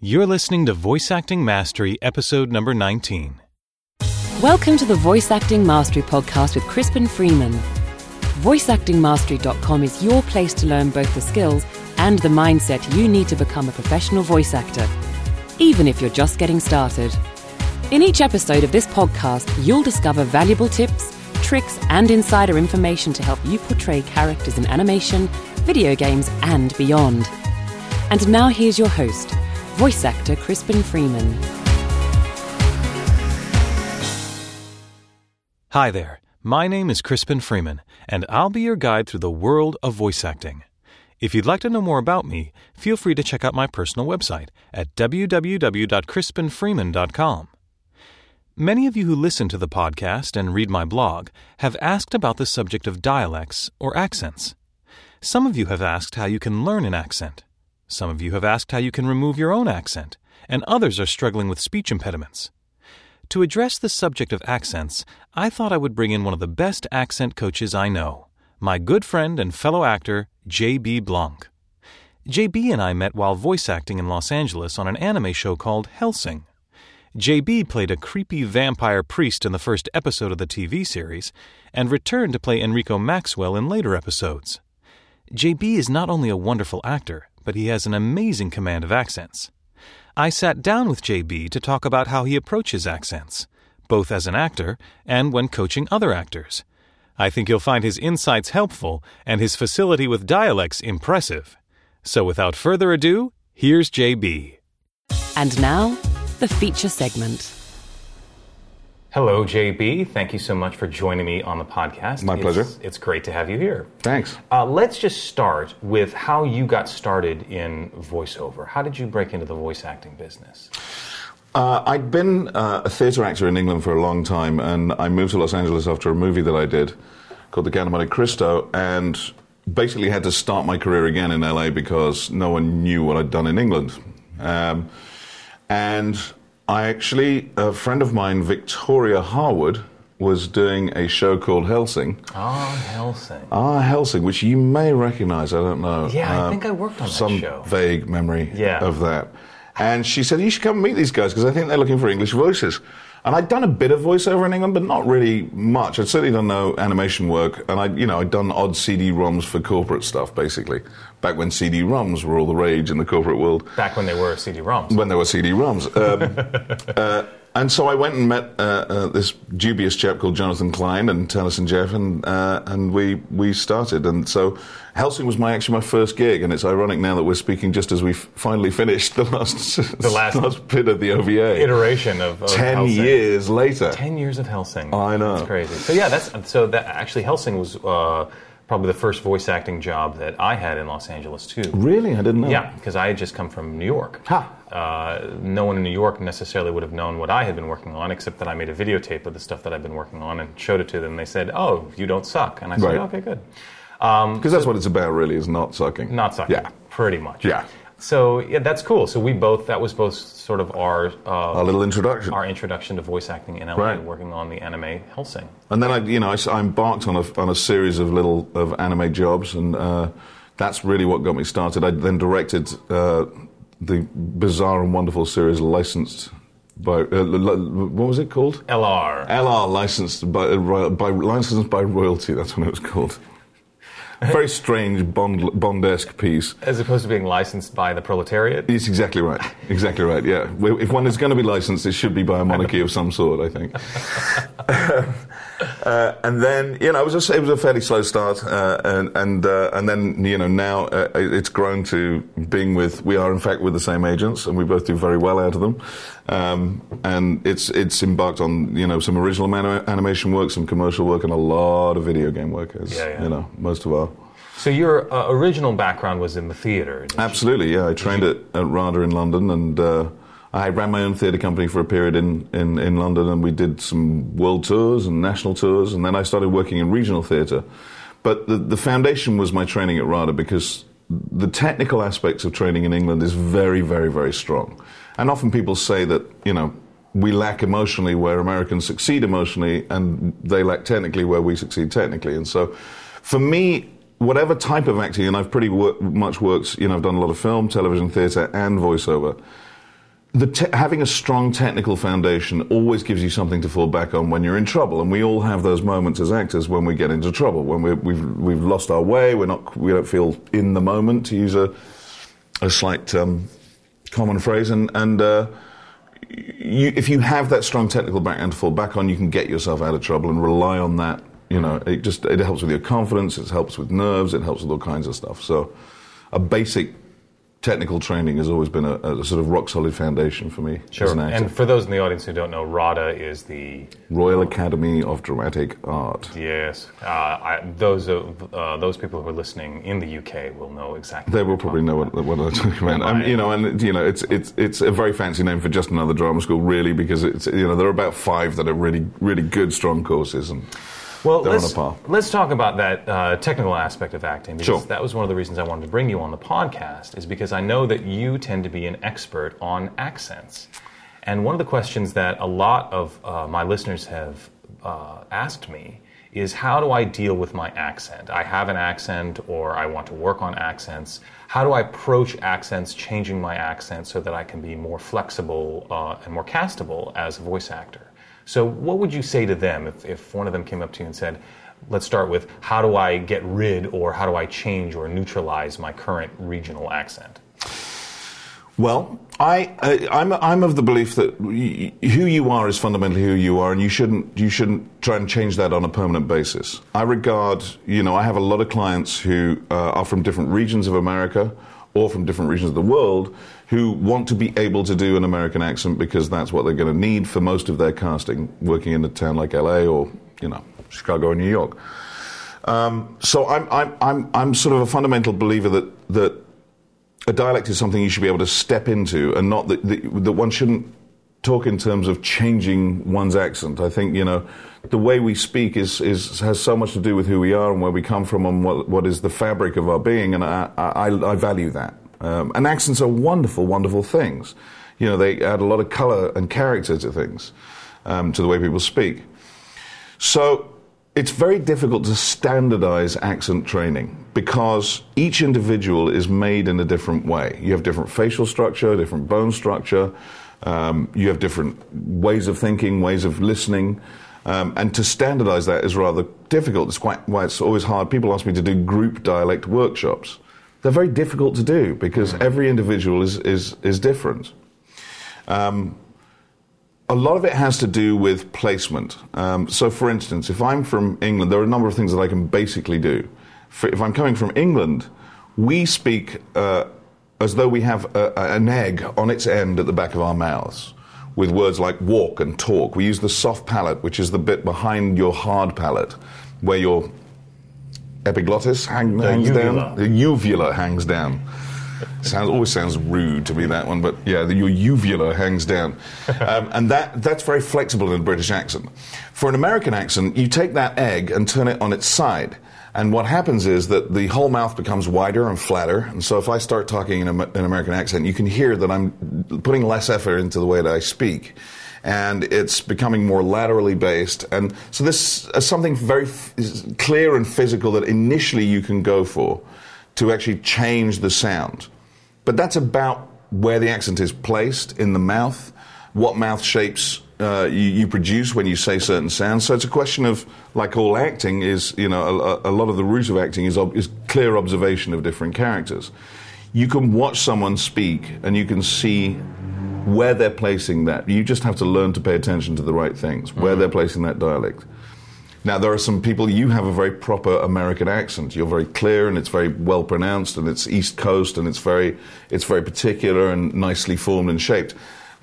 You're listening to Voice Acting Mastery, episode number 19. Welcome to the Voice Acting Mastery podcast with Crispin Freeman. VoiceActingMastery.com is your place to learn both the skills and the mindset you need to become a professional voice actor, even if you're just getting started. In each episode of this podcast, you'll discover valuable tips, tricks, and insider information to help you portray characters in animation, video games, and beyond. And now here's your host, voice actor Crispin Freeman. Hi there, my name is Crispin Freeman, and I'll be your guide through the world of voice acting. If you'd like to know more about me, feel free to check out my personal website at www.crispinfreeman.com. Many of you who listen to the podcast and read my blog have asked about the subject of dialects or accents. Some of you have asked how you can learn an accent. Some of you have asked how you can remove your own accent, and others are struggling with speech impediments. To address the subject of accents, I thought I would bring in one of the best accent coaches I know, my good friend and fellow actor, J.B. Blanc. JB and I met while voice acting in Los Angeles on an anime show called Hellsing. JB played a creepy vampire priest in the first episode of the TV series and returned to play Enrico Maxwell in later episodes. JB is not only a wonderful actor, but he has an amazing command of accents. I sat down with JB to talk about how he approaches accents, both as an actor and when coaching other actors. I think you'll find his insights helpful and his facility with dialects impressive. So without further ado, here's JB. And now, the feature segment. Hello, JB. Thank you so much for joining me on the podcast. My It's- pleasure. It's great to have you here. Thanks. Uh, let's just start with how you got started in voiceover. How did you break into the voice acting business? Uh, I'd been uh, a theatre actor in England for a long time, and I moved to Los Angeles after a movie that I did called The Count of Monte Cristo, and basically had to start my career again in LA because no one knew what I'd done in England. Um, and I actually, a friend of mine, Victoria Harwood, was doing a show called Hellsing. Ah, Hellsing. Ah, Hellsing, which you may recognize, I don't know. Yeah, I Um, think I worked on that some show. vague memory Yeah. of that. And she said, You should come meet these guys because I think they're looking for English voices. And I'd done a bit of voiceover in England, but not really much. I'd certainly done no animation work, and I, you know, I'd done odd CD-ROMs for corporate stuff, basically. Back when CD-ROMs were all the rage in the corporate world Back when they were CD-ROMs. when there were CD-ROMs. Um, uh, and so I went and met uh, uh, this dubious chap called Jonathan Klein and Taliesin Jaffe, and uh, and we we started. And so Hellsing was my actually my first gig, and it's ironic now that we're speaking just as we finally finished the last the last- bit of the OVA. Iteration of, of Ten Hellsing. years later. Ten years of Hellsing. I know. That's crazy. So yeah, that's so that actually Hellsing was uh, probably the first voice acting job that I had in Los Angeles too. Really, I didn't know. Yeah, because I had just come from New York. Ha. Uh, no one in New York necessarily would have known what I had been working on, except that I made a videotape of the stuff that I'd been working on and showed it to them. They said, "Oh, you don't suck," and I said, Right. "Okay, good." Um, Because that's what it's about, really, is not sucking. not sucking. Yeah. pretty much. Yeah. So yeah, that's cool. So we both that was both sort of our uh, A little introduction. our introduction to voice acting in LA, Right. working on the anime Hellsing. And then I, you know, I embarked on a, on a series of little of anime jobs, and uh, that's really what got me started. I then directed uh, the bizarre and wonderful series licensed by uh, what was it called? LR. LR licensed by, uh, by licensed by royalty. That's what it was called. Very strange Bond Bond-esque piece. As opposed to being licensed by the proletariat. It's exactly right. Exactly right. Yeah. If one is going to be licensed, it should be by a monarchy of some sort. I think. uh, and then you know it was a, it was a fairly slow start, uh, and and uh, and then you know now uh, it's grown to being with we are in fact with the same agents, and we both do very well out of them. Um, and it's it's embarked on you know some original man- animation work, some commercial work, and a lot of video game work. As Yeah, yeah. you know, most of our So your uh, original background was in the theater. didn't you? Absolutely, yeah. I trained at, at RADA in London, and uh, I ran my own theatre company for a period in, in, in London, and we did some world tours and national tours, and then I started working in regional theatre. But the, the foundation was my training at RADA because the technical aspects of training in England is very, very, very strong. And often people say that, you know, we lack emotionally where Americans succeed emotionally, and they lack technically where we succeed technically. And so, for me, whatever type of acting, and I've pretty wor- much worked, you know, I've done a lot of film, television, theatre, and voiceover. Te- having a strong technical foundation always gives you something to fall back on when you're in trouble, and we all have those moments as actors when we get into trouble, when we have we've, we've lost our way, we're not, we don't feel in the moment, to use a, a slight um, common phrase, and, and uh, you, if you have that strong technical background to fall back on, you can get yourself out of trouble and rely on that. You know, it just it helps with your confidence, it helps with nerves, it helps with all kinds of stuff. So, a basic technical training has always been a, a, sort of rock solid foundation for me sure. as an actor. And for those in the audience who don't know, RADA is the Royal Academy of Dramatic Art. Yes, uh, I, those uh, those people who are listening in the UK will know exactly. They will probably know what, what I'm talking about. Um, you know, and you know, it's it's it's a very fancy name for just another drama school, really, because it's you know there are about five that are really really good strong courses and. Well, let's, let's talk about that uh, technical aspect of acting because Sure. that was one of the reasons I wanted to bring you on the podcast is because I know that you tend to be an expert on accents. And one of the questions that a lot of uh, my listeners have uh, asked me is how do I deal with my accent? I have an accent or I want to work on accents. How do I approach accents, changing my accent so that I can be more flexible uh, and more castable as a voice actor? So, what would you say to them if, if one of them came up to you and said, let's start with how do I get rid or how do I change or neutralize my current regional accent? Well, I, I I'm I'm of the belief that y- who you are is fundamentally who you are, and you shouldn't you shouldn't try and change that on a permanent basis. I regard, you know, I have a lot of clients who uh, are from different regions of America or from different regions of the world who want to be able to do an American accent because that's what they're going to need for most of their casting, working in a town like LA or you know Chicago or New York. Um, so I'm, I'm I'm I'm sort of a fundamental believer that that a dialect is something you should be able to step into and not that, that, that one shouldn't talk in terms of changing one's accent. I think, you know, the way we speak is, is, has so much to do with who we are and where we come from and what, what is the fabric of our being, and I, I, I value that. Um, and accents are wonderful, wonderful things. You know, they add a lot of color and character to things, um, to the way people speak. So it's very difficult to standardize accent training because each individual is made in a different way. You have different facial structure, different bone structure, um, you have different ways of thinking, ways of listening. Um, and to standardize that is rather difficult. It's quite why it's always hard. People ask me to do group dialect workshops. They're very difficult to do because every individual is, is, is different. Um, a lot of it has to do with placement. Um, so, for instance, if I'm from England, there are a number of things that I can basically do. For, if I'm coming from England, we speak uh, as though we have a, a- an egg on its end at the back of our mouths, with words like walk and talk. We use the soft palate, which is the bit behind your hard palate, where your epiglottis hang, hangs uvula. down. The uvula hangs down. Sounds always sounds rude to me that one, but yeah, the, your uvula hangs down, um, and that that's very flexible in a British accent. For an American accent, you take that egg and turn it on its side, and what happens is that the whole mouth becomes wider and flatter. And so, if I start talking in an American accent, you can hear that I'm putting less effort into the way that I speak, and it's becoming more laterally based. And so, this is something very f- clear and physical that initially you can go for to actually change the sound. But that's about where the accent is placed in the mouth, what mouth shapes uh, you, you produce when you say certain sounds. So it's a question of, like all acting, is you know a, a lot of the root of acting is, ob- is clear observation of different characters. You can watch someone speak and you can see where they're placing that. You just have to learn to pay attention to the right things, where they're placing that dialect. Now, there are some people, you have a very proper American accent. You're very clear and it's very well pronounced and it's East Coast and it's very, it's very particular and nicely formed and shaped.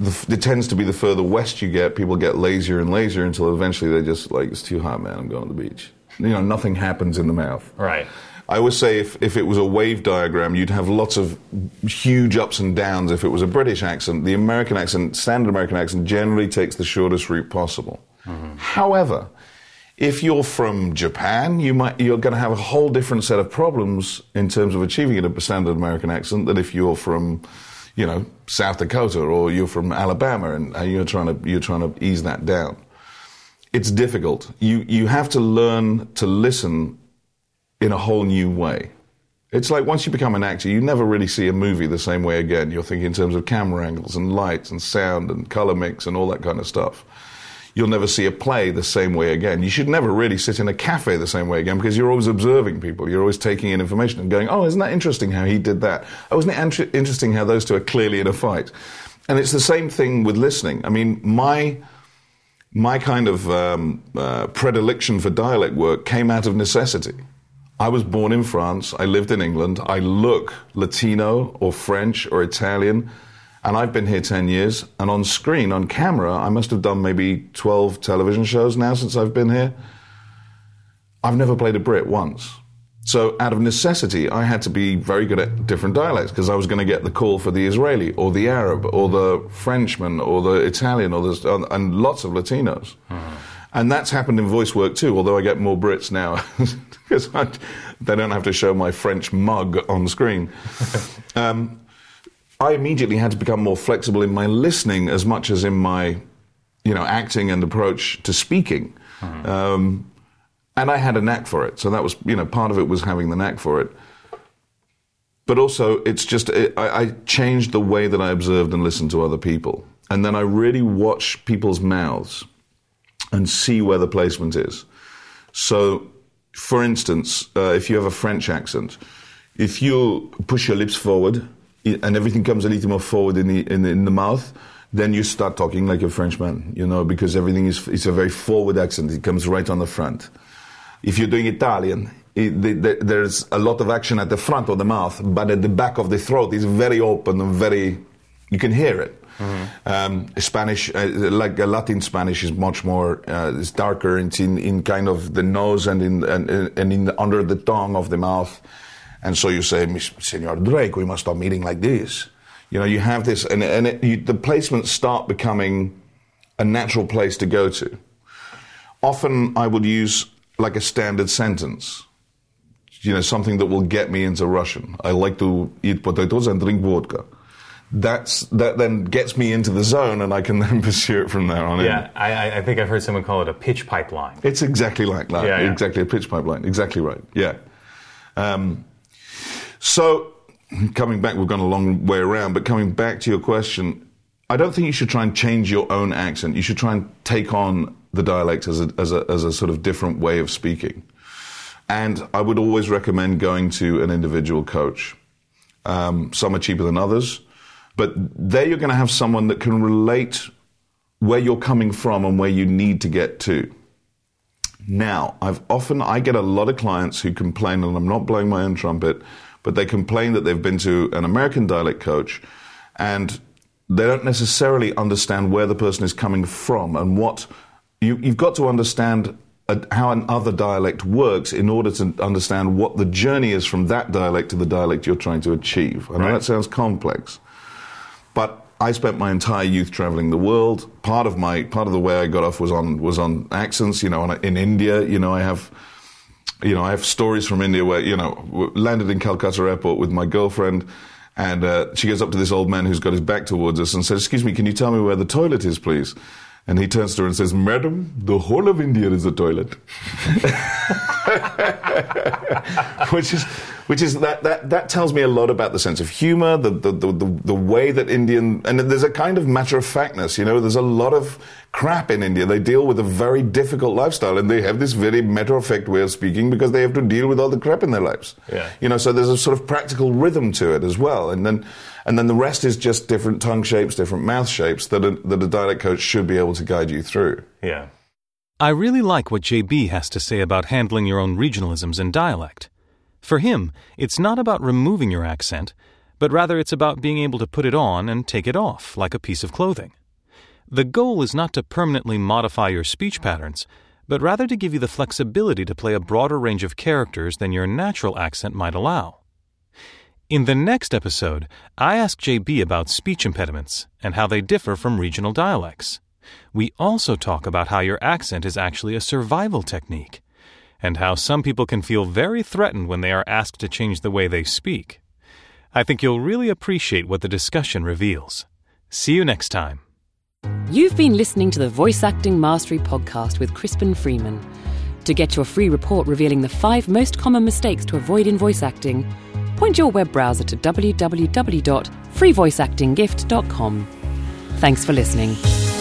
The, it tends to be the further west you get, people get lazier and lazier until eventually they just like, it's too hot, man, I'm going to the beach. You know, nothing happens in the mouth. Right. I always say if, if it was a wave diagram, you'd have lots of huge ups and downs if it was a British accent. The American accent, standard American accent, generally takes the shortest route possible. Mm-hmm. However, if you're from Japan, you might, you're going to have a whole different set of problems in terms of achieving a standard American accent than if you're from, you know, South Dakota or you're from Alabama and you're trying to, you're trying to ease that down. It's difficult. You, you have to learn to listen in a whole new way. It's like once you become an actor, you never really see a movie the same way again. You're thinking in terms of camera angles and lights and sound and color mix and all that kind of stuff. You'll never see a play the same way again. You should never really sit in a cafe the same way again because you're always observing people. You're always taking in information and going, oh, isn't that interesting how he did that? Oh, isn't it interesting how those two are clearly in a fight? And it's the same thing with listening. I mean, my my kind of um, uh, predilection for dialect work came out of necessity. I was born in France. I lived in England. I look Latino or French or Italian. And I've been here 10 years. And on screen, on camera, I must have done maybe 12 television shows now since I've been here. I've never played a Brit once. So, out of necessity, I had to be very good at different dialects because I was going to get the call for the Israeli or the Arab or the Frenchman or the Italian or the, and lots of Latinos. Mm. And that's happened in voice work too, although I get more Brits now because they don't have to show my French mug on screen. um, I immediately had to become more flexible in my listening as much as in my, you know, acting and approach to speaking. Mm-hmm. Um, and I had a knack for it. So that was, you know, part of it was having the knack for it. But also, it's just, it, I, I changed the way that I observed and listened to other people. And then I really watch people's mouths and see where the placement is. So, for instance, uh, if you have a French accent, if you push your lips forward and everything comes a little more forward in the, in the, in the mouth, then you start talking like a Frenchman, you know, because everything is it's a very forward accent. It comes right on the front. If you're doing Italian, it, the, the, there's a lot of action at the front of the mouth, but at the back of the throat is very open and very, you can hear it. Mm-hmm. Um, Spanish, uh, like uh, Latin Spanish, is much more, uh, it's darker. It's in, in kind of the nose and in and, and in the, under the tongue of the mouth. And so you say, Senor Drake, we must stop meeting like this. You know, you have this, and, and it, you, the placements start becoming a natural place to go to. Often I would use like a standard sentence. You know, something that will get me into Russian. I like to eat potatoes and drink vodka that's that then gets me into the zone, and I can then pursue it from there on. Yeah, I, I, think I've heard someone call it a pitch pipeline. It's exactly like that. Yeah, yeah. Exactly a pitch pipeline. Exactly right. Yeah. Um, so coming back, we've gone a long way around, but coming back to your question, I don't think you should try and change your own accent. You should try and take on the dialect as a, as a, as a sort of different way of speaking. And I would always recommend going to an individual coach. Um, some are cheaper than others. But there you're going to have someone that can relate where you're coming from and where you need to get to. Now, I've often, I get a lot of clients who complain, and I'm not blowing my own trumpet, but they complain that they've been to an American dialect coach and they don't necessarily understand where the person is coming from and what you, have got to understand uh, how another dialect works in order to understand what the journey is from that dialect to the dialect you're trying to achieve. I know right. that sounds complex. But I spent my entire youth traveling the world. Part of my part of the way I got off was on was on accents. You know, in India, you know, I have. You know, I have stories from India where, you know, landed in Calcutta airport with my girlfriend, and uh, she goes up to this old man who's got his back towards us and says, Excuse me, can you tell me where the toilet is, please? And he turns to her and says, Madam, the whole of India is a toilet. which is, which is that, that, that tells me a lot about the sense of humor, the, the, the, the, the way that Indian, and there's a kind of matter of factness, you know, there's a lot of crap in India. They deal with a very difficult lifestyle and they have this very matter of fact way of speaking because they have to deal with all the crap in their lives. Yeah. You know, so there's a sort of practical rhythm to it as well. And then, and then the rest is just different tongue shapes, different mouth shapes that a, that a dialect coach should be able to guide you through. Yeah. I really like what JB has to say about handling your own regionalisms and dialect. For him, it's not about removing your accent, but rather it's about being able to put it on and take it off like a piece of clothing. The goal is not to permanently modify your speech patterns, but rather to give you the flexibility to play a broader range of characters than your natural accent might allow. In the next episode, I ask JB about speech impediments and how they differ from regional dialects. We also talk about how your accent is actually a survival technique, and how some people can feel very threatened when they are asked to change the way they speak. I think you'll really appreciate what the discussion reveals. See you next time. You've been listening to the Voice Acting Mastery podcast with Crispin Freeman. To get your free report revealing the five most common mistakes to avoid in voice acting, point your web browser to www.freevoiceactinggift.com. Thanks for listening.